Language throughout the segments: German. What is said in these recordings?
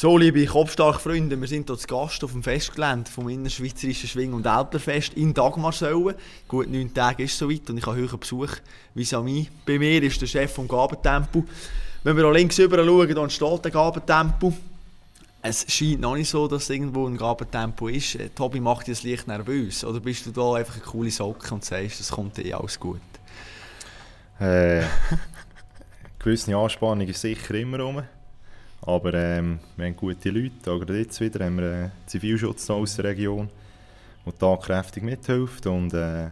So, liebe kopfstarke Freunde, wir sind hier zu Gast auf dem Festgelände vom Innerschweizerischen Schwing- und Älplerfest in Dagmarsäule. Gut neun Tage ist es soweit und ich habe hohen Besuch. Vis-à-vis bei mir ist der Chef vom Gabentempo. Wenn wir hier links rüber schauen, dann steht der Gabentempo. Es scheint noch nicht so, dass irgendwo ein Gabentempo ist. Äh, Tobi macht dich das Licht nervös. Oder bist du da einfach eine coole Socke und sagst, es kommt eh alles gut? Äh, gewisse Anspannung ist sicher immer rum. Aber ähm, wir haben gute Leute. Auch jetzt wieder haben wir einen Zivilschutz aus der Region, der tatkräftig mithilft. Und äh,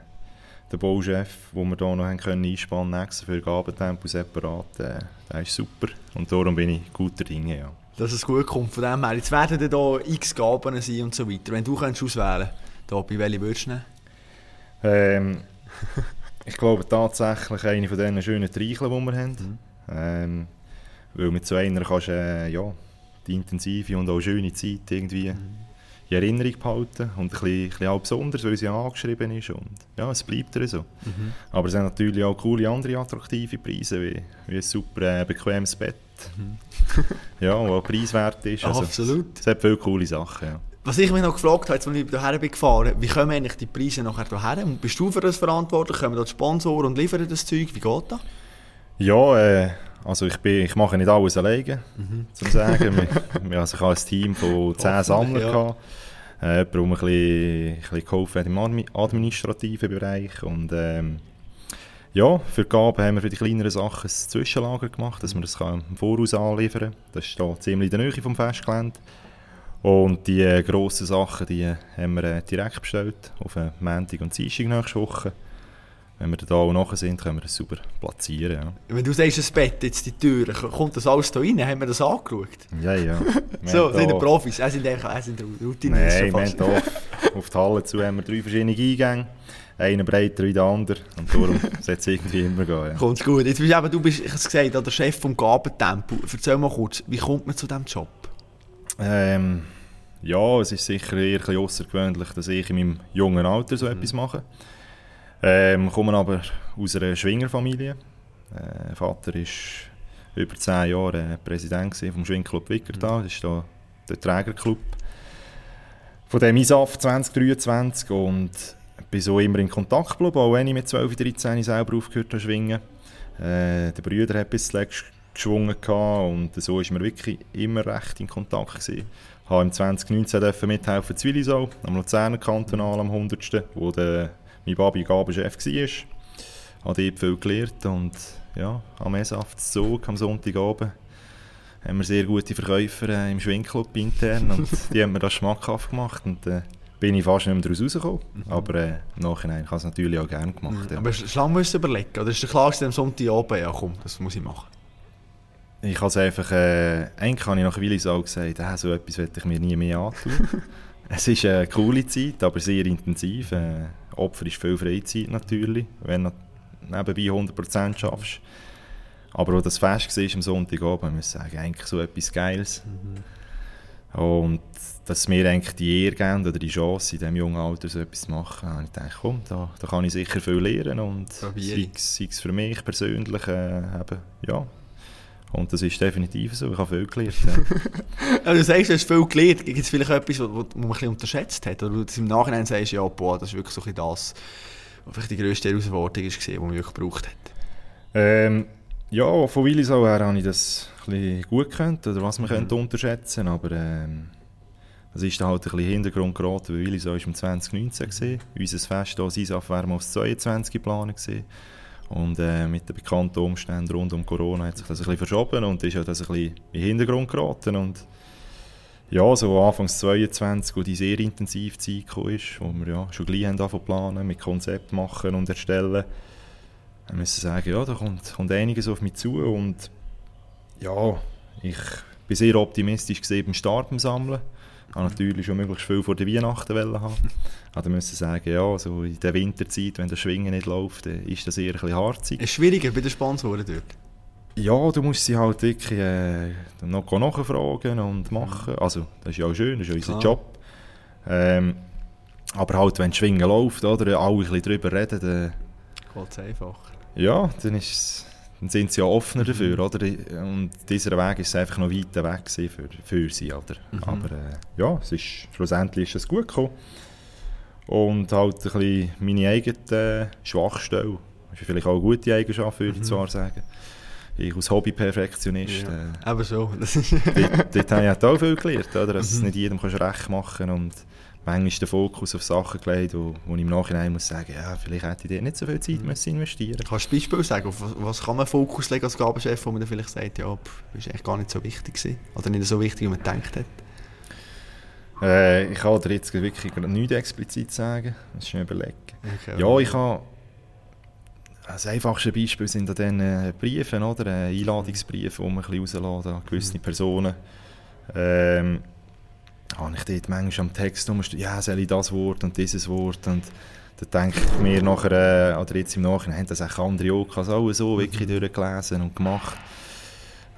der Bauchef, den wir hier noch haben können einspannen extra für Gabentempo separat, äh, der ist super. Und darum bin ich guter Dinge, ja. Dass es gut kommt von dem her. Jetzt werden da x Gaben sein und so weiter. Wenn du könntest auswählen könntest, bei welche würdest du nehmen? Ähm, ich glaube tatsächlich eine von diesen schönen Treicheln, die wir haben. Mhm. Ähm, weil mit so einer kannst du äh, ja, die intensive und auch schöne Zeit irgendwie mhm. in Erinnerung behalten und ein bisschen, ein bisschen auch besonders, weil sie angeschrieben ist und ja, es bleibt ihr so. Mhm. Aber es sind natürlich auch coole andere attraktive Preise, wie, wie ein super äh, bequemes Bett, mhm. ja, auch preiswert ist. Also, Absolut. Es, es hat viele coole Sachen, ja. Was ich mich noch gefragt habe, als ich hierher bin gefahren, wie kommen eigentlich die Preise nachher hierher? Und bist du für das verantwortlich? Kommen da die Sponsoren und liefern das Zeug? Wie geht das? Ja, äh, also ich, bin, ich mache nicht alles alleine, mhm. zum sagen. wir, also ich hatte ein Team von zehn Sammlern. Ja. Äh, jemand, der ein bisschen, ein bisschen geholfen hat im administrativen Bereich. Und, ähm, ja, für die Gaben haben wir für die kleineren Sachen ein Zwischenlager gemacht, dass man das kann im Voraus anliefern kann. Das ist hier ziemlich in der Nähe vom Festgelände. Und die äh, grossen Sachen die haben wir äh, direkt bestellt, auf Montag und Dienstag nächste Woche wenn wir da auch nachher sind, können wir das super platzieren. Ja. Wenn du sagst, das Bett, jetzt die Tür, kommt das alles da rein? Haben wir das angeschaut? Ja, ja. so, sind die Profis, er sind, er sind Routiniers Nein, wir haben da auf die Halle zu haben wir drei verschiedene Eingänge. Einer breiter wie der andere. Und darum sollte es irgendwie immer gehen. Ja. Kommt gut. Jetzt bist eben, du bist, ich habe es gesagt, der Chef vom Gabentempo. Erzähl mal kurz, wie kommt man zu diesem Job? Ähm, ja, es ist sicher eher außergewöhnlich, dass ich in meinem jungen Alter so mhm. etwas mache. Ähm, kommen aber aus einer Schwingerfamilie. Äh, Vater war über zehn Jahre Präsident vom Schwingclub Wickertal. Das ist da der Trägerclub von dem ISAF 2023 und bin so immer in Kontakt geblieben, auch wenn ich mit 12, 13 selber aufgehört habe schwingen. Äh, der Brüder hat bis zuletzt geschwungen und so ist mir wirklich immer recht in Kontakt gewesen. Ich durfte im 2019 mithelfen Zwillisau, am Luzerner Kantonal am 100. wo der mein Babi Gabenchef war. Habe dort viel gelernt und ja, am Esaftzug am Sonntagabend haben wir sehr gute Verkäufer äh, im Schwingclub intern und die haben mir das schmackhaft gemacht und äh, bin ich fast nicht mehr daraus rausgekommen. Mhm. Aber äh, im Nachhinein habe ich es natürlich auch gerne gemacht. Mhm. Ja. Aber hast du lange überlegen oder ist der klar, dass am Sonntagabend ja komm, das muss ich machen? Ich habe es einfach, äh, eigentlich habe ich nach Willis auch gesagt, äh, so etwas werde ich mir nie mehr antun. es ist eine coole Zeit, aber sehr intensiv. Äh, Opfer ist viel Freizeit natürlich, wenn du nebenbei 100% schaffst. Aber auch das Fest war am Sonntagabend, muss ich sagen, eigentlich so etwas Geiles. Mhm. Und dass mir eigentlich die Ehre geben oder die Chance, in diesem jungen Alter so etwas zu machen, habe ich gedacht, komm, da, da kann ich sicher viel lernen und sei es für mich persönlich, äh, eben, ja, und das ist definitiv so. Ich habe viel gelernt. Ja. du sagst, du hast viel gelernt. Gibt es vielleicht etwas, was, man ein bisschen unterschätzt hat? Oder du im Nachhinein sagst, ja, boah, das ist wirklich so ein das, was vielleicht die grösste Herausforderung war, die man wirklich gebraucht hat? Ähm, ja, von Willisau her habe ich das ein bisschen gut gekannt, oder was man mhm. könnte unterschätzen aber ähm, es ist halt ein bisschen Hintergrund geraten, weil Willisau war im 2019 gesehen. Unser Fest hier, SISAF, wäre auf 22 geplant gewesen. Und äh, mit den bekannten Umständen rund um Corona hat sich das ein bisschen verschoben und ist ja das ein bisschen in den Hintergrund geraten. Und ja, so Anfangs 22, wo die sehr intensive Zeit ist, wo wir ja schon gleich haben planen, mit Konzept machen und erstellen, wir müssen sagen, ja, da kommt, kommt einiges auf mich zu und ja, ich bin sehr optimistisch gesehen beim Start beim Sammeln. Ich wollte natürlich schon möglichst viel vor der Weihnachten haben. Also müssen sagen, ja, so in der Winterzeit, wenn das Schwingen nicht läuft, ist das eher ein bisschen harzig. Ist schwieriger bei den Sponsoren dort? Ja, du musst sie halt wirklich äh, noch nachfragen und machen. Mhm. Also, das ist ja auch schön, das ist ja unser Job. Ähm, aber halt, wenn das Schwingen läuft, oder, alle ein bisschen darüber reden, dann... Geht es einfacher. Ja, dann ist dann sind sie ja offener mhm. dafür, oder? Und dieser Weg ist einfach noch weiter weg für, für sie, oder? Mhm. Aber äh, ja, es ist, schlussendlich ist es gut gekommen. Und halt ein bisschen meine eigene Schwachstelle. Das ist vielleicht auch eine gute Eigenschaft, würde ich mhm. zwar sagen. Ich als Hobby-Perfektionist. Ja, äh, aber so. dort, dort habe ich halt auch viel gelernt, oder? dass mhm. es nicht jedem kannst recht machen kann manchmal den Fokus auf Sachen gelegt, wo, wo ich im Nachhinein muss sagen, ja, vielleicht hätte ich dort nicht so viel Zeit mhm. müssen investieren Kannst du ein Beispiel sagen, auf was, was kann man Fokus legen als Gabenchef, wo man dann vielleicht sagt, ja, das war eigentlich gar nicht so wichtig gewesen, oder nicht so wichtig, wie man gedacht hat? Äh, ich kann dir jetzt wirklich nichts explizit sagen, überlegen. Okay, ja, ich habe das einfachste Beispiel sind dann äh, Briefe, oder? Äh, Einladungsbriefe, die man ein bisschen rausladen an gewisse mhm. Personen. Ähm, habe ich dort manchmal am Text umgestellt, ja, soll ich das Wort und dieses Wort und dann denke ich mir nachher, äh, oder jetzt im Nachhinein, haben das auch andere auch so, so wirklich mhm. durchgelesen und gemacht.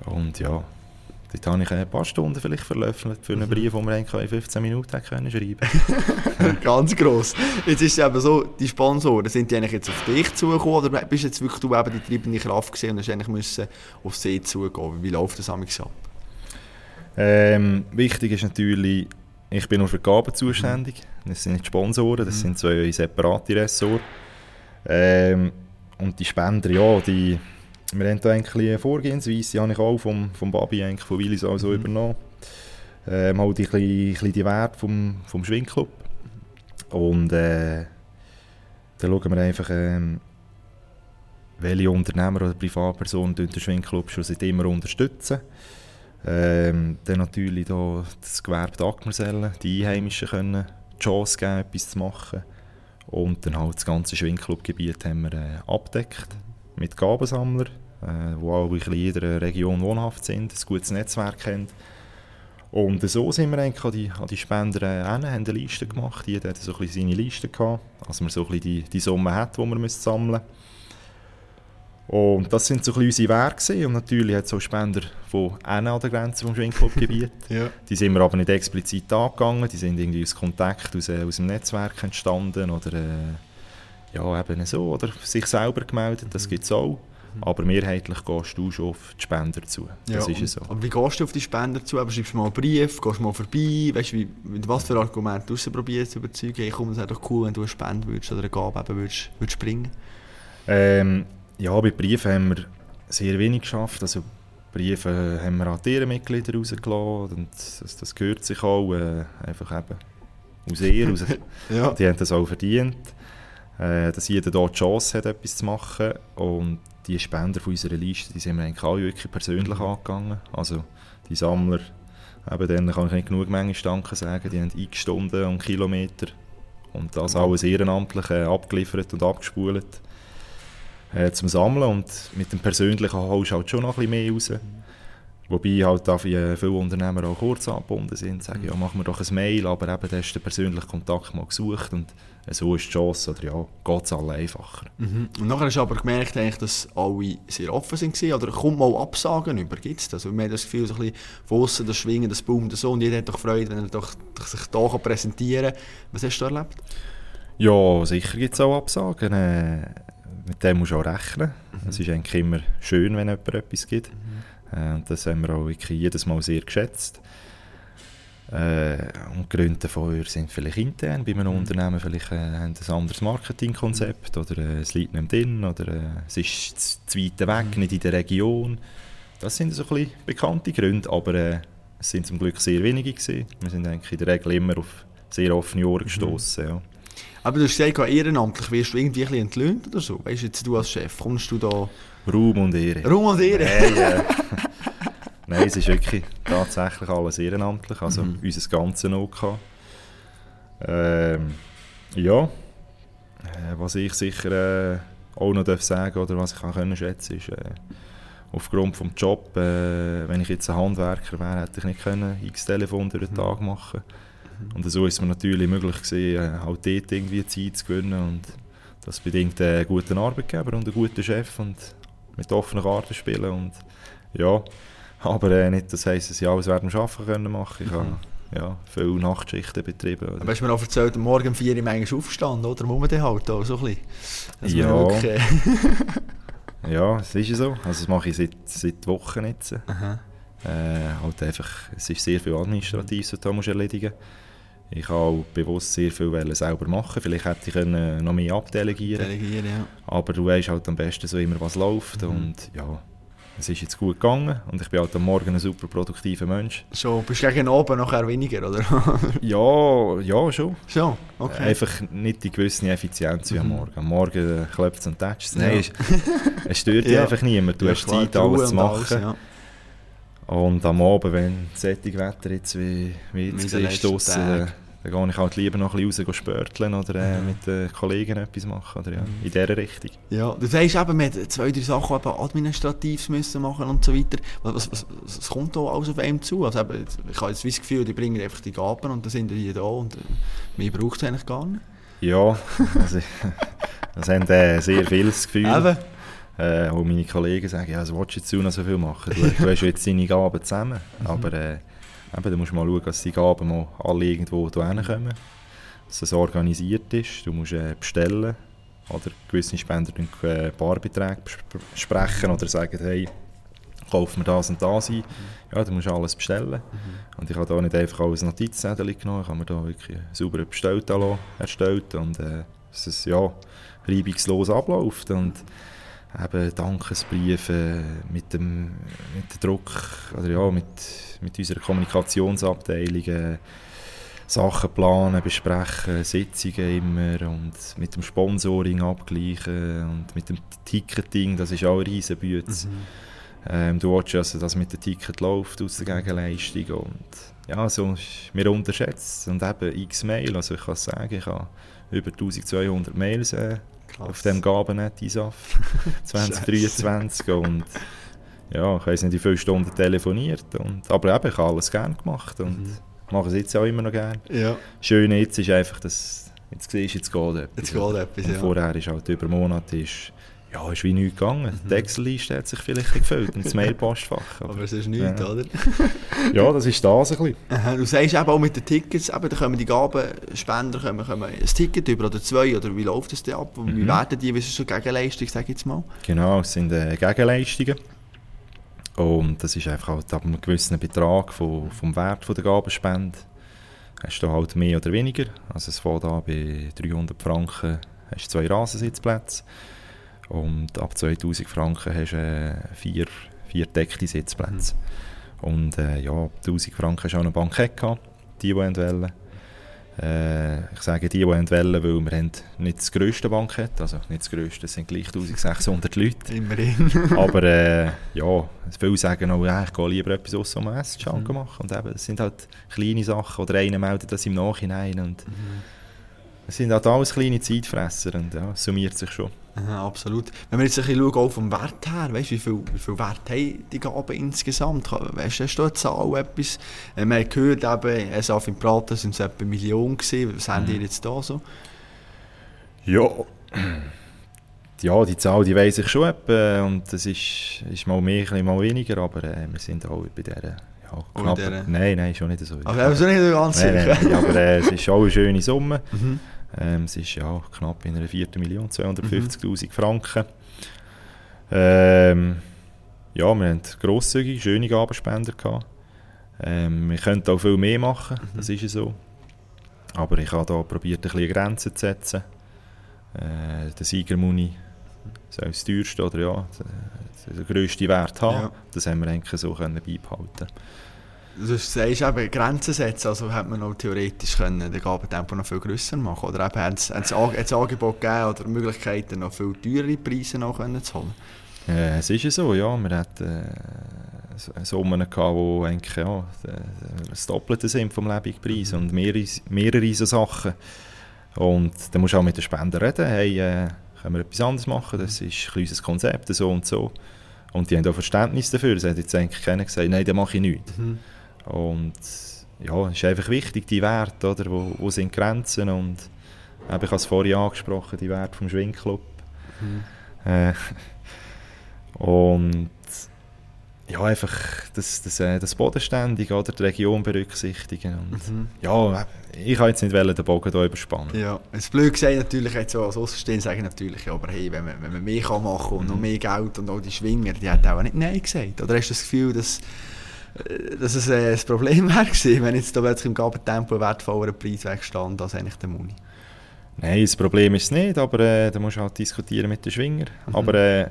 Und ja, dort habe ich ein paar Stunden vielleicht verlöffelt für einen mhm. Brief, den wir eigentlich in 15 Minuten können schreiben Ganz gross. Jetzt ist es eben so, die Sponsoren, sind die eigentlich jetzt auf dich zugekommen oder bist jetzt wirklich du eben die treibende Kraft gesehen und hast eigentlich müssen auf sie zugehen? Wie läuft das amigs ab? Ähm, wichtig ist natürlich, ich bin nur für Gaben zuständig. Das sind nicht Sponsoren, das mhm. sind zwei separate Ressorts. Ähm, und die Spender, ja, die, wir haben da eigentlich eine Vorgehensweise, die habe ich auch vom, vom Babi eigentlich von Willis auch so mhm. übernommen. Ähm, halt ein bisschen, ein bisschen die Werte vom, vom Schwingclub. Und äh, dann schauen wir einfach, ähm, welche Unternehmer oder Privatpersonen den Schwingclub schon seit immer unterstützen. Ähm, dann natürlich da das Gewerbe Dagmarsellen, die Einheimischen können die Chance geben, etwas zu machen. Und dann halt das ganze Schwingclubgebiet haben wir äh, abdeckt mit Gabensammlern, äh, die auch in jeder Region wohnhaft sind, ein gutes Netzwerk haben. Und so sind wir eigentlich an die, an die Spender äh, haben eine Liste gemacht. Jeder hatte so ein bisschen seine Liste gehabt, also man so ein bisschen die, die Summe hat, die man sammeln müsste. Und das sind so ein unsere Werte und natürlich hat es auch Spender von an der Grenze vom Schwingclubgebiet. ja. Die sind wir aber nicht explizit angegangen, die sind irgendwie aus Kontakt aus, äh, aus dem Netzwerk entstanden oder äh, ja, eben so, oder sich selber gemeldet, das gibt es auch. Aber mehrheitlich gehst du schon auf die Spender zu. Das ja, ist so. Aber wie gehst du auf die Spender zu? Aber schreibst du mal einen Brief, gehst du mal vorbei? Weißt du, mit was für Argumenten du probierst zu überzeugen? Hey, komm, es wäre doch cool, wenn du eine Spende würdest oder eine Gabe eben würdest, würdest bringen ähm, ja, bei Briefen haben wir sehr wenig geschafft. Also Briefe haben wir an die Mitglieder rausgelassen und das, das gehört sich auch äh, einfach eben aus ihr. Aus, ja. Die haben das auch verdient, äh, dass jeder dort die Chance hat, etwas zu machen und die Spender von unserer Liste, die sind wir eigentlich alle wirklich persönlich angegangen. Also die Sammler, eben denen kann ich nicht genug Menge Danke sagen, die haben x Stunden und Kilometer und das alles ehrenamtlich äh, abgeliefert und abgespult äh, zum Sammeln und mit dem Persönlichen holst du halt schon noch ein bisschen mehr raus. Wobei halt da viele Unternehmer auch kurz angebunden sind, sagen, ja, machen wir doch ein Mail, aber eben, da hast du den persönlichen Kontakt mal gesucht und so ist die Chance, oder ja, geht es alle einfacher. Mhm. Und nachher hast du aber gemerkt, eigentlich, dass alle sehr offen waren, oder kommt mal Absagen über, gibt es das? Wir haben das Gefühl, so ein bisschen von aussen, das Schwingen, das Boom, das so, und jeder hat doch Freude, wenn er doch, doch sich hier präsentieren kann. Was hast du erlebt? Ja, sicher gibt es auch Absagen. Äh, mit dem musst du auch rechnen. Mhm. Es ist eigentlich immer schön, wenn jemand etwas gibt. Mhm. Äh, und das haben wir auch wirklich jedes Mal sehr geschätzt. Äh, und Gründe davon sind vielleicht intern bei einem mhm. Unternehmen, vielleicht äh, haben ein anderes Marketingkonzept oder äh, es liegt nicht drin oder äh, es ist zu weit weg, mhm. nicht in der Region. Das sind so ein bisschen bekannte Gründe, aber äh, es sind zum Glück sehr wenige gewesen. Wir sind eigentlich in der Regel immer auf sehr offene Ohren mhm. gestoßen. Ja. Aber du hast gesagt, ehrenamtlich wirst du irgendwie ein bisschen entlöhnt oder so. Weißt du, jetzt du als Chef, kommst du da... Ruhm und Ehre. Ruhm und Ehre? Nein, äh, Nein es ist wirklich tatsächlich alles ehrenamtlich, also mhm. unser ganzes OK. Ähm, ja, äh, was ich sicher äh, auch noch darf sagen oder was ich kann können schätzen ist, äh, aufgrund des Jobs, äh, wenn ich jetzt ein Handwerker wäre, hätte ich nicht können x Telefon durch den mhm. Tag machen können und so ist es mir natürlich möglich gewesen, halt dort irgendwie Zeit zu gewinnen und das bedingt einen guten Arbeitgeber und einen guten Chef und mit offenen Karten spielen und ja, aber äh, nicht, das heisst, dass ich alles während dem Arbeiten können machen Ich mhm. habe ja, viele Nachtschichten betrieben. Oder? Aber hast du mir auch erzählt, am Morgen um 4 Uhr manchmal aufgestanden, oder? Muss man den halt auch so ein bisschen? Ja. Ja, es ist so. Also das mache ich seit, seit Wochen jetzt. Aha. Äh, halt einfach, es ist sehr viel Administratives, was du musst erledigen Ich habe auch bewusst sehr viel selber machen. Vielleicht hätte ich können noch mehr abdelegieren Delegieren, ja. Aber du weißt halt am besten so immer, was läuft. Mhm. Und ja, es ist jetzt gut gegangen. Und ich bin halt am Morgen ein super produktiver Mensch. Schon, bist du gegen oben nachher weniger, oder? Ja, ja, schon. Schon, okay. Einfach nicht die gewisse Effizienz wie am Mhm. Morgen. Am Morgen klopft es und tätscht es. Nein, es, es stört dich Ja. einfach niemand. Du Ja, hast klar, Zeit, alles zu alles, machen. ja. Und am Abend, wenn sättig Wetter jetzt wie, wie jetzt ist, draussen, äh, dann gehe ich halt lieber noch ein bisschen raus spörteln oder äh, Mhm. mit den Kollegen etwas machen. Oder, ja, Mhm. In dieser Richtung. Ja, du sagst eben, wir zwei, drei Sachen eben administrativ müssen machen und so weiter. Was, was, was, kommt da alles auf einem zu? Also eben, ich habe jetzt das Gefühl, die bringen einfach die Gaben und dann sind die da und äh, mehr braucht es eigentlich gar nicht. Ja, also, das haben äh, sehr viel das Gefühl. Eben. Äh, wo meine Kollegen sagen, ja, also willst du jetzt auch noch so viel machen? Du, du hast jetzt deine Gaben zusammen. Mhm. Aber äh, eben, du musst mal schauen, dass die Gaben mal alle irgendwo hierher kommen. Dass es organisiert ist. Du musst äh, bestellen. Oder gewisse Spender äh, Barbeträge bes- besprechen oder sagen, hey, kauf mir das und das ein. Ja, du musst alles bestellen. Und ich habe da nicht einfach alles Notizzettel genommen, ich habe mir da wirklich einen sauberen Bestelltalon erstellt und äh, dass es ja reibungslos abläuft und eben Dankesbriefe mit dem, mit dem Druck, oder ja, mit, mit unserer Kommunikationsabteilung äh, Sachen planen, besprechen, Sitzungen immer und mit dem Sponsoring abgleichen und mit dem Ticketing, das ist auch eine riesen Bütze. Mhm. Ähm, du willst also, dass mit dem Ticket läuft aus der Gegenleistung und ja, so ist mir unterschätzt und eben x Mail, also ich kann sagen, ich habe über 1200 Mails äh, Krass. auf dem Gabenet ISAF 2023 und ja, ich weiß nicht, wie viele Stunden telefoniert und, aber eben, ich habe alles gerne gemacht und Mhm. mache es jetzt auch immer noch gerne. Ja, Schön jetzt ist einfach, dass jetzt siehst, jetzt geht etwas. jetzt geht etwas, ja. vorher ist halt über Monate ist, ja, ist wie nichts gegangen. Mhm. Die Excel-Liste hat sich vielleicht gefüllt und das Mailpostfach. Aber es ist nichts, Ja. oder? ja, das ist das ein bisschen. Aha, Du sagst eben auch mit den Tickets, eben, da kommen die Gabenspender kommen, kommen ein Ticket über oder zwei, oder wie läuft das denn ab? Wie Mhm. werden die, wie ist so Gegenleistung, sag ich jetzt mal? Genau, es sind äh, Gegenleistungen. Und das ist einfach halt ab einem gewissen Betrag von, vom Wert von der Gabenspende. Hast du halt mehr oder weniger. Also es fängt an bei 300 Franken hast du zwei Rasensitzplätze. Und ab 2000 Franken hast du äh, vier, vier deckte Sitzplätze. Und äh, ja, ab 1000 Franken hast du auch ein Bankett gehabt, die, die wollen. Äh, ich sage die, die wollen, weil wir haben nicht das grösste Bankett, also nicht das grösste, es sind gleich 1600 Leute. Immerhin. Aber äh, ja, viele sagen auch, ja, ich gehe lieber etwas aus dem Essschank Mhm. machen. Und eben, das sind halt kleine Sachen. Oder einer meldet das im Nachhinein. Und es sind halt alles kleine Zeitfresser und ja, es summiert sich schon. Absolut. Wenn wir jetzt ein bisschen schauen, auch vom Wert her, weißt, wie, viel, wie viel Wert haben die Gaben insgesamt? Weißt hast du eine Zahl, etwas? Äh, Wir haben gehört, eben, es auf im Praten sind es etwa Millionen gewesen. Was haben Mhm. die jetzt da so? Ja, ja die Zahl die weiss ich schon etwa. Und das ist, ist mal mehr, ein mal weniger. Aber äh, wir sind auch bei dieser... Ja, knapp, Nein, nein, schon nicht so. Aber also nicht ganz Nein, sicher. nein, nein, aber äh, es ist auch eine schöne Summe. Mhm. Ähm, es ist ja knapp in einer vierten Million, 250'000 Franken. Ähm, ja, wir hatten grosszügige, schöne Gabenspender. Gehabt. Ähm, wir könnten auch viel mehr machen, Mhm. das ist ja so. Aber ich habe da probiert, ein bisschen Grenzen zu setzen. Äh, der Siegermuni soll das teuerste oder ja, der, der grösste Wert haben. Ja. Das haben wir eigentlich so können beibehalten Du sagst eben Grenzen setzen, also hätte man auch theoretisch können den Gabentempo noch viel grösser machen Oder eben hat es Angebot gegeben oder Möglichkeiten, noch viel teurere Preise noch können zu holen. Äh, es ist ja so, ja. Wir hatten äh, Summen gehabt, die eigentlich ja, äh, das Doppelte sind vom Lebenspreis Mhm. und mehrere, mehrere so Sachen. Und dann musst du auch mit den Spendern reden, hey, äh, können wir etwas anderes machen, das ist ein bisschen unser Konzept, so und so. Und die haben auch Verständnis dafür, es hat jetzt eigentlich keiner gesagt, nein, dann mache ich nichts. Mhm. Und ja, es ist einfach wichtig, die Werte, oder, wo, wo sind Grenzen und ich habe es vorhin angesprochen, die Werte vom Schwingclub. Mhm. Äh, und ja, einfach das, das, äh, das Bodenständige oder die Region berücksichtigen. Und, mhm. Ja, ich kann jetzt nicht wollen, den Bogen hier überspannen. Ja, es blöd gesagt, natürlich jetzt so als Außenstehender sagen natürlich, ja, aber hey, wenn man, wenn man mehr kann machen und mhm. noch mehr Geld und all die Schwinger, die hat auch nicht Nein gesagt. Oder hast du das Gefühl, dass, dass es äh, ein Problem wäre gewesen, wenn jetzt da plötzlich im Gabentempo ein wertvollerer Preis wegstand als eigentlich der Muni? Nein, das Problem ist es nicht, aber äh, da musst du halt diskutieren mit den Schwinger. Mhm. Aber äh,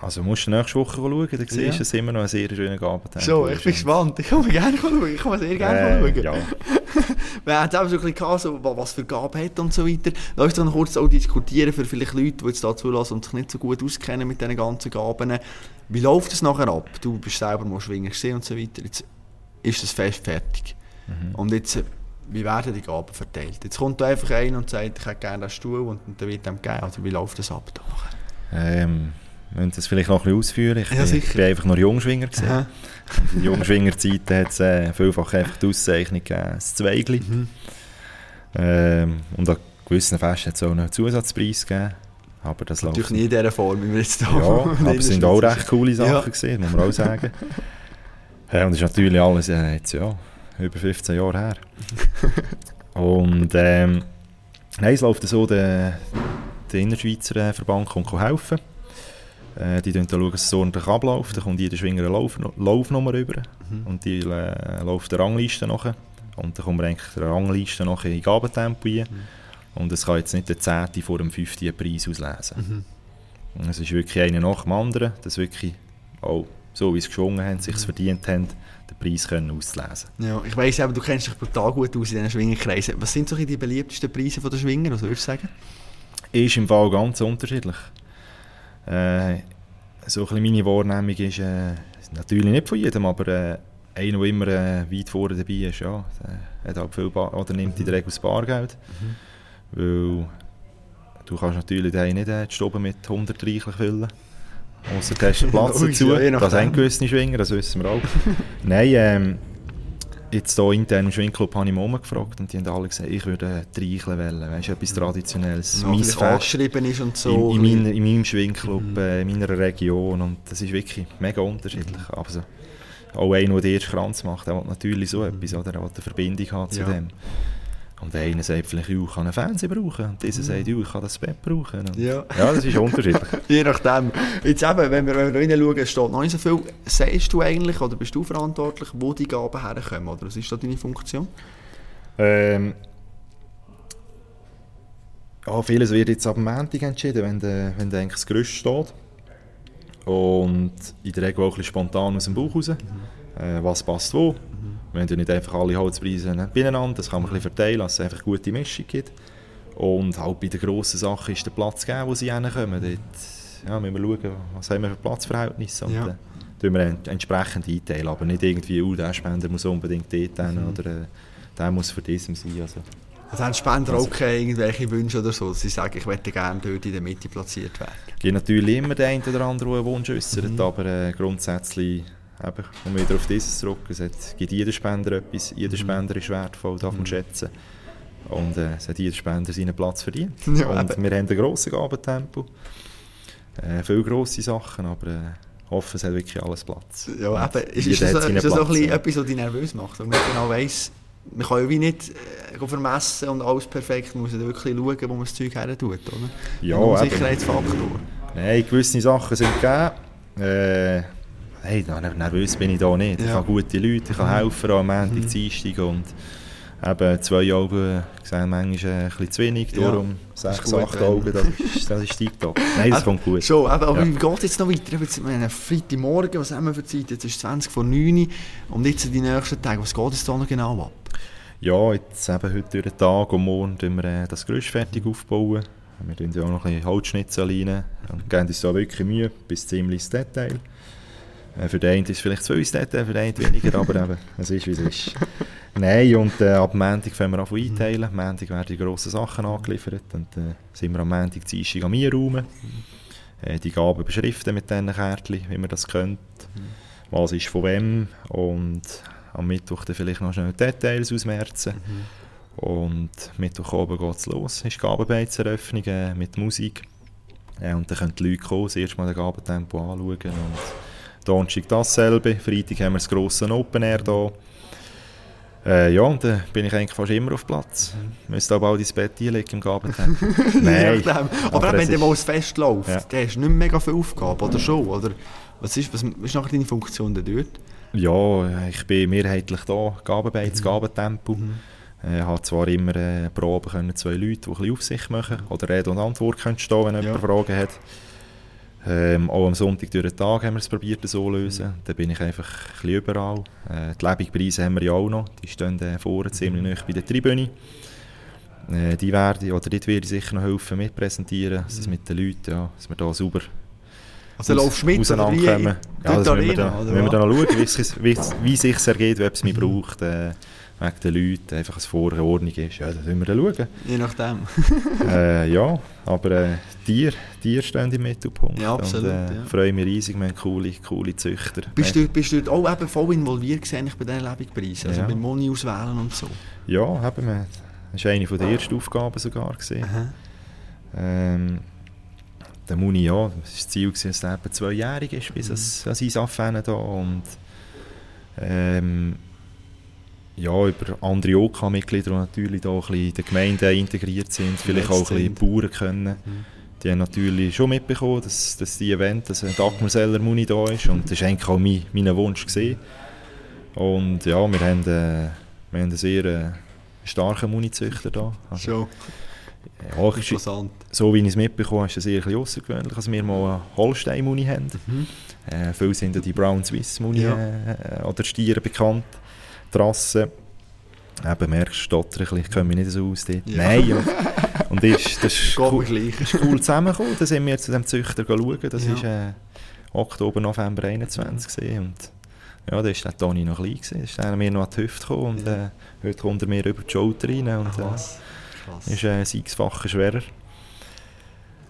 also musst du nächste Woche schauen, dann siehst du, es immer noch ein sehr schöner Gabentempo So, ich bin gespannt. Ich komme gerne schauen. Ich komme sehr gerne äh, schauen. Ja. Wir haben auch so ein bisschen gehabt, so, was für Gaben hat und so weiter. Lass uns dann kurz auch diskutieren für vielleicht Leute, die jetzt da zulassen und sich nicht so gut auskennen mit diesen ganzen Gaben. Wie läuft das nachher ab? Du bist selber mal Schwinger gesehen und so weiter. Jetzt ist das Fest fertig. Mhm. Und jetzt, wie werden die Gaben verteilt? Jetzt kommt da einfach einer und sagt, ich hätte gerne einen Stuhl und, dann wird dem gegeben. Also wie läuft das ab? Da ähm müssen das vielleicht noch ein bisschen ausführen. Ich, ja, bin, ich bin einfach nur Jungschwinger. Gewesen. In Jungschwingerzeiten hat es äh, vielfach einfach die Auszeichnung gegeben, das Zweigli. Mhm. Ähm, und an gewissen Festen hat es auch einen Zusatzpreis gegeben. Aber das Natürlich nicht in dieser Form, wie wir jetzt hier Ja, aber es sind auch recht coole Sachen ja. gewesen, muss man auch sagen. ja, und das ist natürlich alles äh, jetzt, ja, über 15 Jahre her. und ähm, nein, es läuft so, der, der Innerschweizer äh, Verband kommt helfen. Äh, die schauen, dass es ordentlich abläuft. Dann kommt jeder Schwinger eine Lauf, Laufnummer über. Mhm. Und die äh, läuft der Rangliste nach. Und dann kommt eigentlich der Rangliste nach in Gabentempo rein. Mhm. Und es kann jetzt nicht der 10. vor dem 5. Preis auslesen. Mhm. Es ist wirklich einer nach dem anderen, dass wirklich auch so wie sie geschwungen haben, sich mhm. verdient haben, den Preis können auszulesen. Ja, ich weiss aber, du kennst dich brutal gut aus in diesen Schwingerkreisen. Was sind so die beliebtesten Preise der Schwinger, was würdest du sagen? Ist im Fall ganz unterschiedlich. Äh, so ein meine Wahrnehmung ist äh, natürlich nicht von jedem, aber äh, einer, der immer äh, weit vorne dabei ist, ja, hat halt viel oder nimmt in der Regel das Bargeld. Mhm. Weil du kannst natürlich den nicht äh, die Stube mit 100 reichlich füllen. Außer du hast Platz dazu. Das haben gewisse Schwinger, das wissen wir auch. Nein, ähm, jetzt hier intern im Schwingclub habe ich Mama gefragt und die haben alle gesagt, ich würde Treicheln wählen, weißt du, etwas Traditionelles, ja, mein Fest. ist und so. In, in, mein, in meinem Schwingclub, mhm. äh, in meiner Region und das ist wirklich mega unterschiedlich. Mhm. Aber so, auch einer, der den ersten Kranz macht, der will natürlich so mhm. etwas, oder? der will eine Verbindung haben zu ja. dem. Und einer sagt vielleicht, ich kann einen Fernseher brauchen. Und dieser sagt, ich kann das Bett brauchen. Und ja. ja, das ist unterschiedlich. Je nachdem. Jetzt eben, wenn wir, wenn wir reinschauen, steht noch nicht so viel. Sagst du eigentlich, oder bist du verantwortlich, wo die Gaben herkommen? Oder was ist da deine Funktion? Ähm, ja, vieles wird jetzt ab Montag entschieden, wenn, de, wenn de das Gerüst steht. Und in der Regel auch ein bisschen spontan aus dem Bauch raus. Mhm. Äh, was passt wo. Wir haben nicht einfach alle Holzpreise beieinander, das kann man ein bisschen verteilen, dass es einfach eine gute Mischung gibt. Und halt bei den grossen Sachen ist der Platz gegeben, wo sie hinkommen. Dort ja, müssen wir schauen, was haben wir für Platzverhältnisse und ja. äh, tun wir entsprechend einteilen. Aber nicht irgendwie, oh, der Spender muss unbedingt dort hin mhm. oder äh, der muss für diesem sein. Also, also haben Spender also, auch keine irgendwelche Wünsche oder so, sie sagen, ich möchte gerne dort in der Mitte platziert werden? Es gibt natürlich immer den einen oder anderen, der einen Wunsch äußert, mhm. aber äh, grundsätzlich eben, um wieder auf dieses zurück, es hat, gibt jeder Spender etwas, jeder mhm. Spender ist wertvoll, darf man mhm. schätzen. Und äh, es hat jeder Spender seinen Platz verdient. Ja, und eben. wir haben ein grosses Gabentempo, äh, viele grosse Sachen, aber äh, hoffe, es hat wirklich alles Platz. Ja, eben, ist, ist, das, ist das auch ein etwas, was dich nervös macht, und man genau weiss, man kann ja wie nicht äh, vermessen und alles perfekt, man muss ja wirklich schauen, wo man das Zeug her tut, oder? Ja, ein Sicherheitsfaktor. Nein, gewisse Sachen sind gegeben. Äh, hey, nervös bin ich da nicht. Ja. Ich habe gute Leute, ich kann mhm. helfen am Montag, mhm. Dienstag und eben zwei Augen sehen manchmal ein bisschen zu wenig, darum ja, sechs, acht Augen, das ist, das ist tiptop. Nein, das kommt gut. Schon, aber, ja. wie geht es jetzt noch weiter? Jetzt, meine, Freitagmorgen, was haben wir für Zeit? Jetzt ist es 20 vor 9 und jetzt die nächsten Tage, was geht es da noch genau ab? Ja, jetzt eben heute durch den Tag und morgen wir äh, das Gerüst fertig aufbauen. Wir tun ja auch noch ein bisschen Holzschnitzel rein und geben uns da wirklich Mühe, bis ziemlich ins Detail. Äh, für den einen ist es vielleicht zu viel Detail, für den einen weniger, aber eben, es ist wie es ist. Nein, und äh, ab Montag fangen wir an zu einteilen. Am Montag werden die grossen Sachen angeliefert und äh, sind wir am Montag Dienstag am Einräumen. Äh, die Gaben beschriften mit diesen Kärtchen, wie man das könnte. Was ist von wem und am Mittwoch dann vielleicht noch schnell Details ausmerzen. Mhm. Und Mittwoch oben geht es los, ist Gabenbeizeröffnung äh, mit Musik. Äh, und dann können die Leute kommen, das erste Mal den Gabentempo anschauen und Donnerstag dasselbe, Freitag haben wir das grosse Open Air hier. Äh, ja, und dann bin ich eigentlich fast immer auf Platz. Mhm. Müsste aber auch ins Bett einlegen im Gabentempel. Nein. aber, aber wenn du mal das Fest läuft, ja. dann hast du nicht mehr viel Aufgaben, oder schon? Oder was ist, was ist nachher deine Funktion dort? Ja, ich bin mehrheitlich da, Gabenbeiz, mhm. Gabentempo. Mhm. Ich äh, habe zwar immer äh, Proben können, zwei Leute, die ein bisschen Aufsicht machen oder Rede und Antwort können stehen, wenn ja. jemand Fragen hat. Ähm, auch am Sonntag durch den Tag haben wir es probiert so zu lösen. Mhm. Da bin ich einfach ein überall. Äh, die Lebigpreise haben wir ja auch noch. Die stehen äh, vorne ziemlich mhm. bei der Tribüne. Äh, die werde oder dort werde ich sicher noch helfen mitpräsentieren, mhm. dass mit den Leuten, ja, dass wir da sauber also laufst du mit auseinanderkommen. Ja, das müssen wir, dann noch schauen, wie, es, wie, wie sich ergeht, ob es mich mhm. braucht. Äh, wegen den Leuten einfach als Vorordnung ist. Ja, das müssen wir dann schauen. Je nachdem. äh, ja, aber äh, Tier, Tier stehen im Mittelpunkt. Ja, absolut. Und, äh, ja. freue mich riesig, wir haben coole, coole Züchter. Bist du, bist du auch eben voll involviert gesehen bei diesen Lebenspreisen, also ja. beim Moni auswählen und so? Ja, haben wir. Das war eine der ersten Aufgaben sogar. Ähm, der Muni, ja, das war das Ziel, dass er etwa zweijährig ist, bis mhm. an sein Affänen da und ähm, ja, über andere OK-Mitglieder, die natürlich da ein bisschen in der Gemeinde integriert sind, vielleicht auch ein bisschen Bauern können. Mhm. Die haben natürlich schon mitbekommen, dass, dass die Event, dass ein Dagmarseller Muni da ist und das war eigentlich auch mein, mein Wunsch. Gewesen. Und ja, wir haben, äh, wir haben einen sehr äh, starken Muni-Züchter da. Also, schon. Ja, Interessant. So wie ich es mitbekommen habe, ist es eher außergewöhnlich, dass wir mal einen Holstein-Muni haben. Mhm. Äh, viele sind ja die Brown Swiss Muni ja. äh, oder Stiere bekannt. Trasse. Eben, merkst du, stotter ich mich nicht so aus dort. Ja. Nein, und, und ist, das ist, cool, ist cool zusammengekommen, da sind wir zu dem Züchter schauen, das war ja. äh, Oktober, November 21 gewesen. und ja, da war der Toni noch klein, gewesen. ist er mir noch an die Hüfte gekommen und ja. äh, heute kommt er mir über die Schulter rein und Ach, äh, ist äh, sechsfacher schwerer.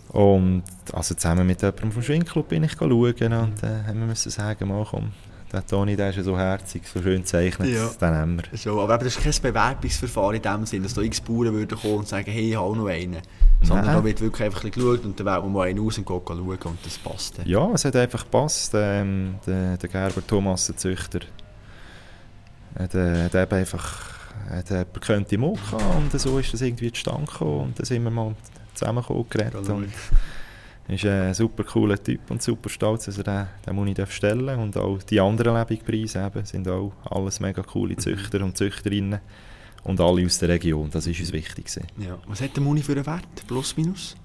Und also zusammen mit jemandem vom Schwingclub bin ich schauen und äh, haben wir müssen sagen, mal komm, der Toni, der ist ja so herzig, so schön gezeichnet, ja. den nehmen wir. So, aber das ist kein Bewerbungsverfahren in dem Sinn, dass da x Bauern würden kommen und sagen, hey, ich habe noch einen. Sondern Nein. da wird wirklich einfach geschaut und dann wählt man mal einen aus und geht schauen und das passt. Dann. Ja, es hat einfach gepasst. Ähm, der, der Gerber Thomas, der Züchter, hat, äh, hat eben einfach hat jemand könnte im und so ist das irgendwie zustande gekommen und dann sind wir mal zusammengekommen geredet. Und, ist ein super cooler Typ und super stolz, dass er den, den Muni stellen darf. Und auch die anderen Lebigpreise eben, sind auch alles mega coole Züchter und Züchterinnen. Und alle aus der Region, das ist uns wichtig. Ja. Was hat der Muni für einen Wert, plus minus?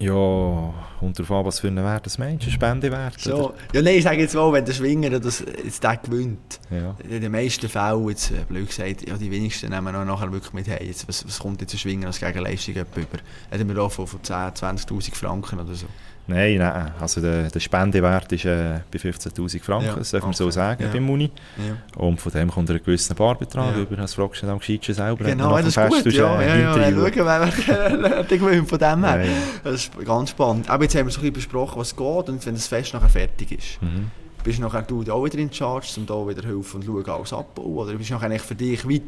Ja, und darauf an, was für einen Wert das meinst, ein Spendewert? So. Ja, nein, ich sage jetzt mal, wenn der Schwinger das, jetzt der gewinnt, ja. in den meisten Fällen, jetzt, äh, blöd gesagt, ja, die wenigsten nehmen auch nachher wirklich mit, hey, jetzt, was, was kommt jetzt ein Schwinger als Gegenleistung über? Hätten wir auch von, von 10, 20'000 Franken oder so? Nein, nein. Also der, der Spendewert ist äh, bei 15'000 Franken, ja, das darf man okay. so sagen, ja. beim Muni. Ja. Und von dem kommt ein gewisser Barbetrag ja. über. Das fragst du dann am Gescheitschen selber. Genau, das ist gut. Ja, äh, ja, ja, schauen, wer der gewinnt von dem her. Ja, Das ist ganz spannend. Aber jetzt haben wir so ein bisschen besprochen, was geht und wenn das Fest nachher fertig ist. Mhm. Bist du nachher du auch wieder in Charge, um da wieder helfen und schauen, alles abbauen? Oder bist du nachher für dich wie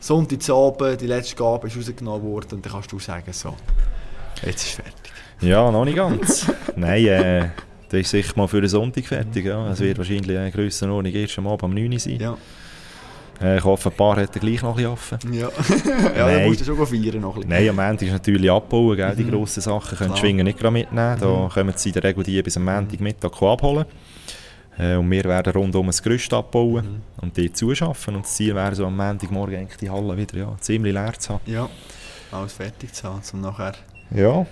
Sonntagabend, die letzte Gabe ist rausgenommen worden und dann kannst du sagen, so, jetzt ist fertig. Ja, noch nicht ganz. Nein, äh, das ist sicher mal für den Sonntag fertig. Ja. Es wird wahrscheinlich eine Grössenordnung erst am Abend um 9 Uhr sein. Ja. Äh, ich hoffe, ein paar hätten gleich noch ein bisschen. Ja, ja dann musst du schon feiern noch ein Nein, am Ende ist natürlich abbauen, gell, die mhm. grossen Sachen. Können die Schwinger nicht mitnehmen. Da mhm. kommen sie in der Regel die bis am Montagmittag abholen. Äh, und wir werden rundum ein Gerüst abbauen mhm. und die zuschaffen. Und das Ziel wäre so am Montagmorgen eigentlich die Halle wieder ja, ziemlich leer zu haben. Ja, alles fertig zu haben, um nachher... Ja.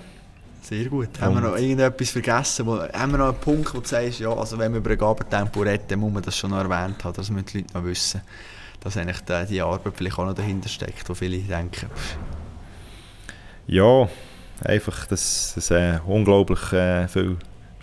Sehr gut. Und haben wir noch irgendetwas vergessen? Wo, haben wir noch einen Punkt, wo du sagst, ja, also wenn wir über ein Gabentempo reden, muss man das schon noch erwähnt haben, das müssen die Leute noch wissen, dass eigentlich die, die Arbeit vielleicht auch noch dahinter steckt, wo viele denken. Ja, einfach, dass es äh, unglaublich äh, viel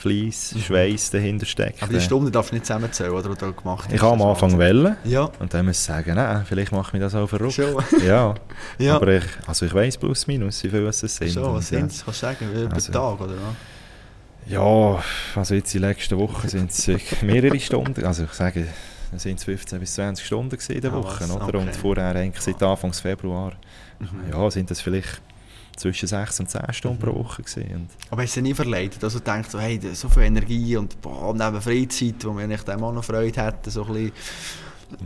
Fleiss, mhm. Schweiß dahinter steckt. Aber die Stunden darfst du nicht zusammenzählen, oder, du gemacht hast? Ich habe am Anfang Wellen. Ja. Und dann muss ich sagen, nein, vielleicht mache ich mich das auch verrückt. Schon. Ja. ja. Aber ich, also ich weiss plus minus, wie viel es sind. Schon, was sind es? Kannst du sagen, über also, Tag, oder was? Ja, also jetzt in den letzten Wochen sind es mehrere Stunden. Also ich sage, es sind 15 bis 20 Stunden in der ah, Woche, oder? Okay. Und vorher eigentlich seit Anfang Februar, mhm. ja, sind das vielleicht zwischen 6 und 10 Stunden pro Woche. Gewesen. Aber hast du nie verleidet? Also du denkst so, hey, so viel Energie und boah, neben Freizeit, wo wir nicht auch noch Freude hätten, so ein bisschen...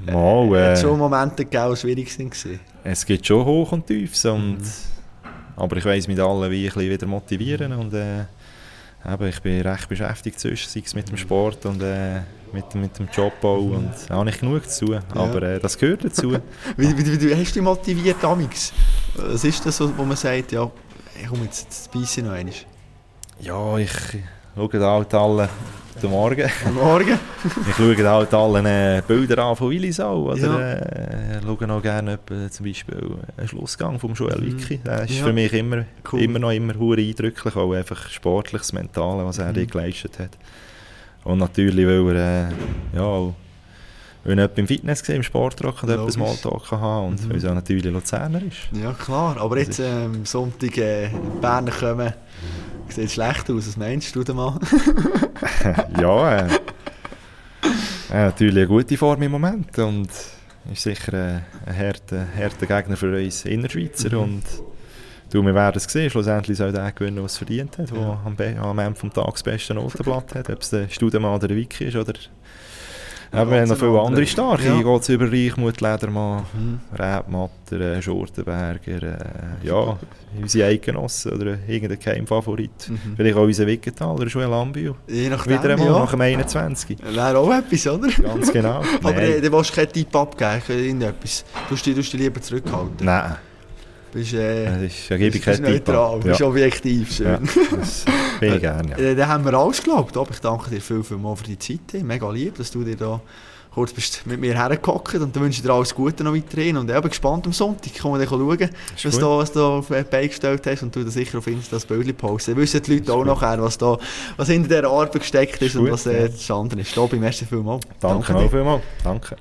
Mal, Äh, äh, hat schon Momente gegeben, die schwierig waren. es gibt schon Hoch und Tiefs. Und, Aber ich weiss mit allen wie ein bisschen wieder motivieren. Und, äh, eben, ich bin recht beschäftigt zwischen, sei es mit dem Sport und äh, mit, mit dem Jobbau. Und da habe ich genug zu tun. Aber äh, das gehört dazu. Wie, wie, wie hast du dich motiviert, Amix? Was ist das, wo man sagt, ja, hey, komm jetzt, jetzt beiße ich noch einmal? ja, ich schaue halt alle den Morgen. Morgen? Ich schaue halt alle äh, Bilder an von Willisau. Oder Ja. äh, schaue noch gerne zum Beispiel einen Schlussgang vom Joel Mhm. Wicki. Der ist Ja. für mich immer, Cool. immer noch immer hure eindrücklich, auch einfach sportlich, das Mentale, was er Mhm. geleistet hat. Und natürlich, weil er äh, ja, auch- weil er im Fitness war, im Sportrock und etwas. Smalltalk haben und Mhm. weil er natürlich Luzerner ist. Ja, klar. Aber Das jetzt ähm, am Sonntag äh, in Bern kommen, sieht schlecht aus. Was meinst du denn mal? ja, äh, äh, natürlich eine gute Form im Moment und ist sicher äh, ein harter, harter Gegner für uns Innerschweizer Mhm. und du, wir werden es sehen, schlussendlich soll der gewinnen, was es verdient hat, der Ja. am, am Ende vom Tag das beste Notenblatt hat, ob es der Studemann oder der Wiki ist oder Haben wir haben noch viele andere. starke, Ja. geht es über Reichmut, Ledermann, Mhm. Rebmatter, äh, Schurtenberger, äh, ja, unsere Eidgenossen oder irgendein Keimfavorit. Mhm. Vielleicht auch unser Wiggenthaler, Joel Ambiu. Je nachdem, Wieder einmal, ja. nach dem 21. Wäre auch etwas, oder? Ganz genau. Aber Nein. du willst keinen Tipp abgeben, irgendetwas. Du musst dich lieber zurückhalten. Nein, Bist, äh, das ist, da ich bist neutral, bist Ja, objektiv. Schön. ja, das bin ich gerne. Ja. Äh, Dann haben wir alles geglaubt. Aber ich danke dir viel, viel mal für die Zeit. Mega lieb, dass du dir da kurz bist mit mir hergehockt und dann wünsche ich dir alles Gute noch weiterhin. Und ich bin gespannt am Sonntag. Ich komme dann schauen, was gut. du, was du auf die Beine gestellt hast und du dann sicher auf Insta das Bild posten. Dann wissen die Leute auch nachher, was, da, was hinter dieser Arbeit gesteckt ist, Ist und gut, was äh, ja. das andere ist. Tobi, merci vielmals. Danke dir. auch vielmals. Danke.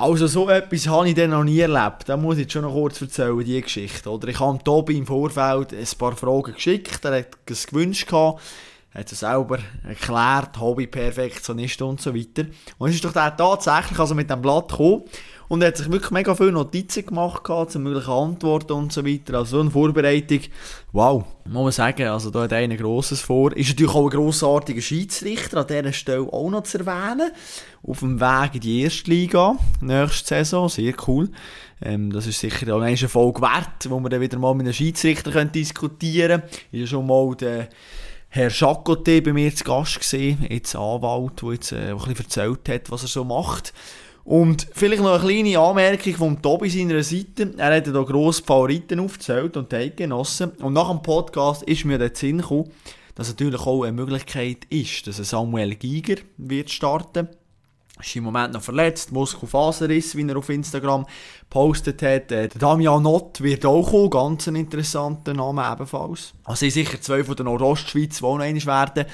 Also so etwas habe ich dann noch nie erlebt. Da muss ich jetzt schon noch kurz erzählen, diese Geschichte. Oder ich habe Tobi im Vorfeld ein paar Fragen geschickt, er hat es gewünscht, gehabt, hat es selber erklärt, Hobby, Perfektionist und so weiter. Und es ist doch der tatsächlich also mit dem Blatt gekommen und er hat sich wirklich mega viele Notizen gemacht gehabt, zu möglichen Antworten und so weiter. Also so eine Vorbereitung, wow, muss man sagen, also da hat einer Grosses vor. Ist natürlich auch ein grossartiger Schiedsrichter, an dieser Stelle auch noch zu erwähnen. Auf dem Weg in die erste Liga, nächste Saison, sehr cool. Ähm, das ist sicher auch eine Folge wert, wo wir dann wieder mal mit einem Schiedsrichter können diskutieren können. Ist ja schon mal der Herr Chacoté bei mir zu Gast gesehen, jetzt Anwalt, der jetzt äh, ein bisschen erzählt hat, was er so macht. Und vielleicht noch eine kleine Anmerkung von Tobi seiner Seite. Er hat da grosse Favoriten aufgezählt und genossen. Und nach dem Podcast ist mir der Sinn gekommen, dass natürlich auch eine Möglichkeit ist, dass Samuel Giger wird starten ist im Moment noch verletzt, Muskelfaserriss, wie er auf Instagram gepostet hat. Äh, der Damian Nott wird auch kommen, ganz ein interessanter Name ebenfalls. Also sind sicher zwei von der Nordostschweiz, die auch noch werden,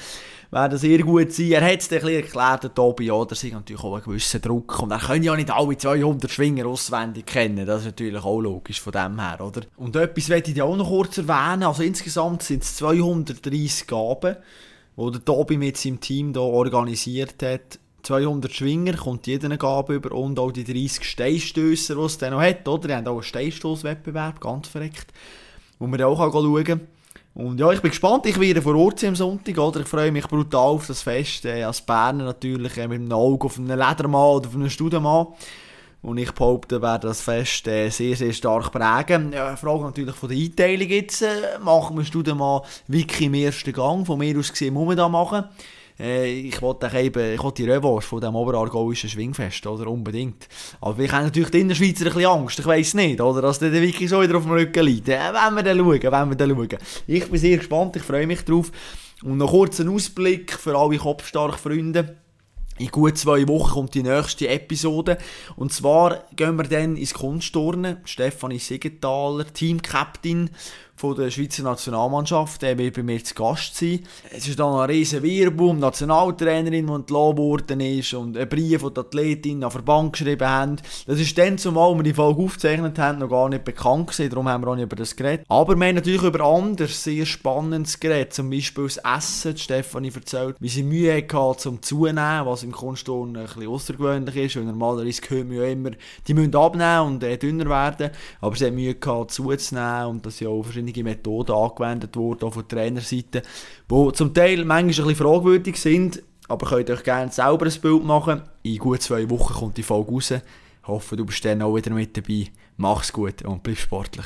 werden sehr gut sein. Er hat es ein erklärt, der Tobi, ja, da ist natürlich auch ein gewisser Druck und er kann ja nicht alle 200 Schwinger auswendig kennen, das ist natürlich auch logisch von dem her, oder? Und etwas möchte ich dir auch noch kurz erwähnen, also insgesamt sind es 230 Gaben, die der Tobi mit seinem Team hier organisiert hat. 200 Schwinger, kommt jeder Gabe über und auch die 30 Steinstösser, die es dann noch hat, oder? Die haben auch einen Steinstoßwettbewerb, ganz verreckt, wo man auch schauen kann. Und ja, ich bin gespannt, ich werde vor Ort am Sonntag, oder? Ich freue mich brutal auf das Fest, äh, als Berner natürlich, äh, mit einem Auge auf einen Ledermann oder auf einen Studenmann. Und ich behaupte, werde das Fest äh, sehr, sehr stark prägen. Ja, Frage natürlich von der Einteilung jetzt. Äh, machen wir Studenmann Wiki im ersten Gang? Von mir aus gesehen, muss man da machen. Äh, ich wollte eben, ich wollte die Revanche von dem oberargauischen Schwingfest, oder? Unbedingt. Aber wir haben natürlich die Innerschweizer ein bisschen Angst, ich weiss nicht, oder? Dass der Wiki so wieder auf dem Rücken liegt. Äh, wenn wir dann schauen, wenn wir dann schauen. Ich bin sehr gespannt, ich freue mich drauf. Und noch kurz ein Ausblick für alle kopfstark Freunde. In gut zwei Wochen kommt die nächste Episode. Und zwar gehen wir dann ins Kunstturnen. Stefanie Siegenthaler, Team-Captain von der Schweizer Nationalmannschaft. Der wird bei mir zu Gast sein. Es ist dann ein riesen Wirbel, Nationaltrainerin, die entlassen worden ist und ein Brief, den die Athletin an Verband geschrieben haben. Das ist dann, zumal wir die Folge aufgezeichnet haben, noch gar nicht bekannt gewesen, darum haben wir auch nicht über das geredet. Aber wir haben natürlich über anderes sehr spannendes geredet, zum Beispiel das Essen. Stefanie erzählt, wie sie Mühe hatte zum Zunehmen, was im Kunstturnen ein bisschen außergewöhnlich ist, weil normalerweise gehört man ja immer, die müssen abnehmen und äh, dünner werden, aber sie hat Mühe gehabt zuzunehmen und dass ja auch verschiedene Methoden angewendet wurden, auch von Trainerseite, die zum Teil manchmal ein bisschen fragwürdig sind, aber könnt euch gerne selber ein Bild machen. In gut zwei Wochen kommt die Folge raus. Ich hoffe, du bist dann auch wieder mit dabei. Mach's gut und bleib sportlich.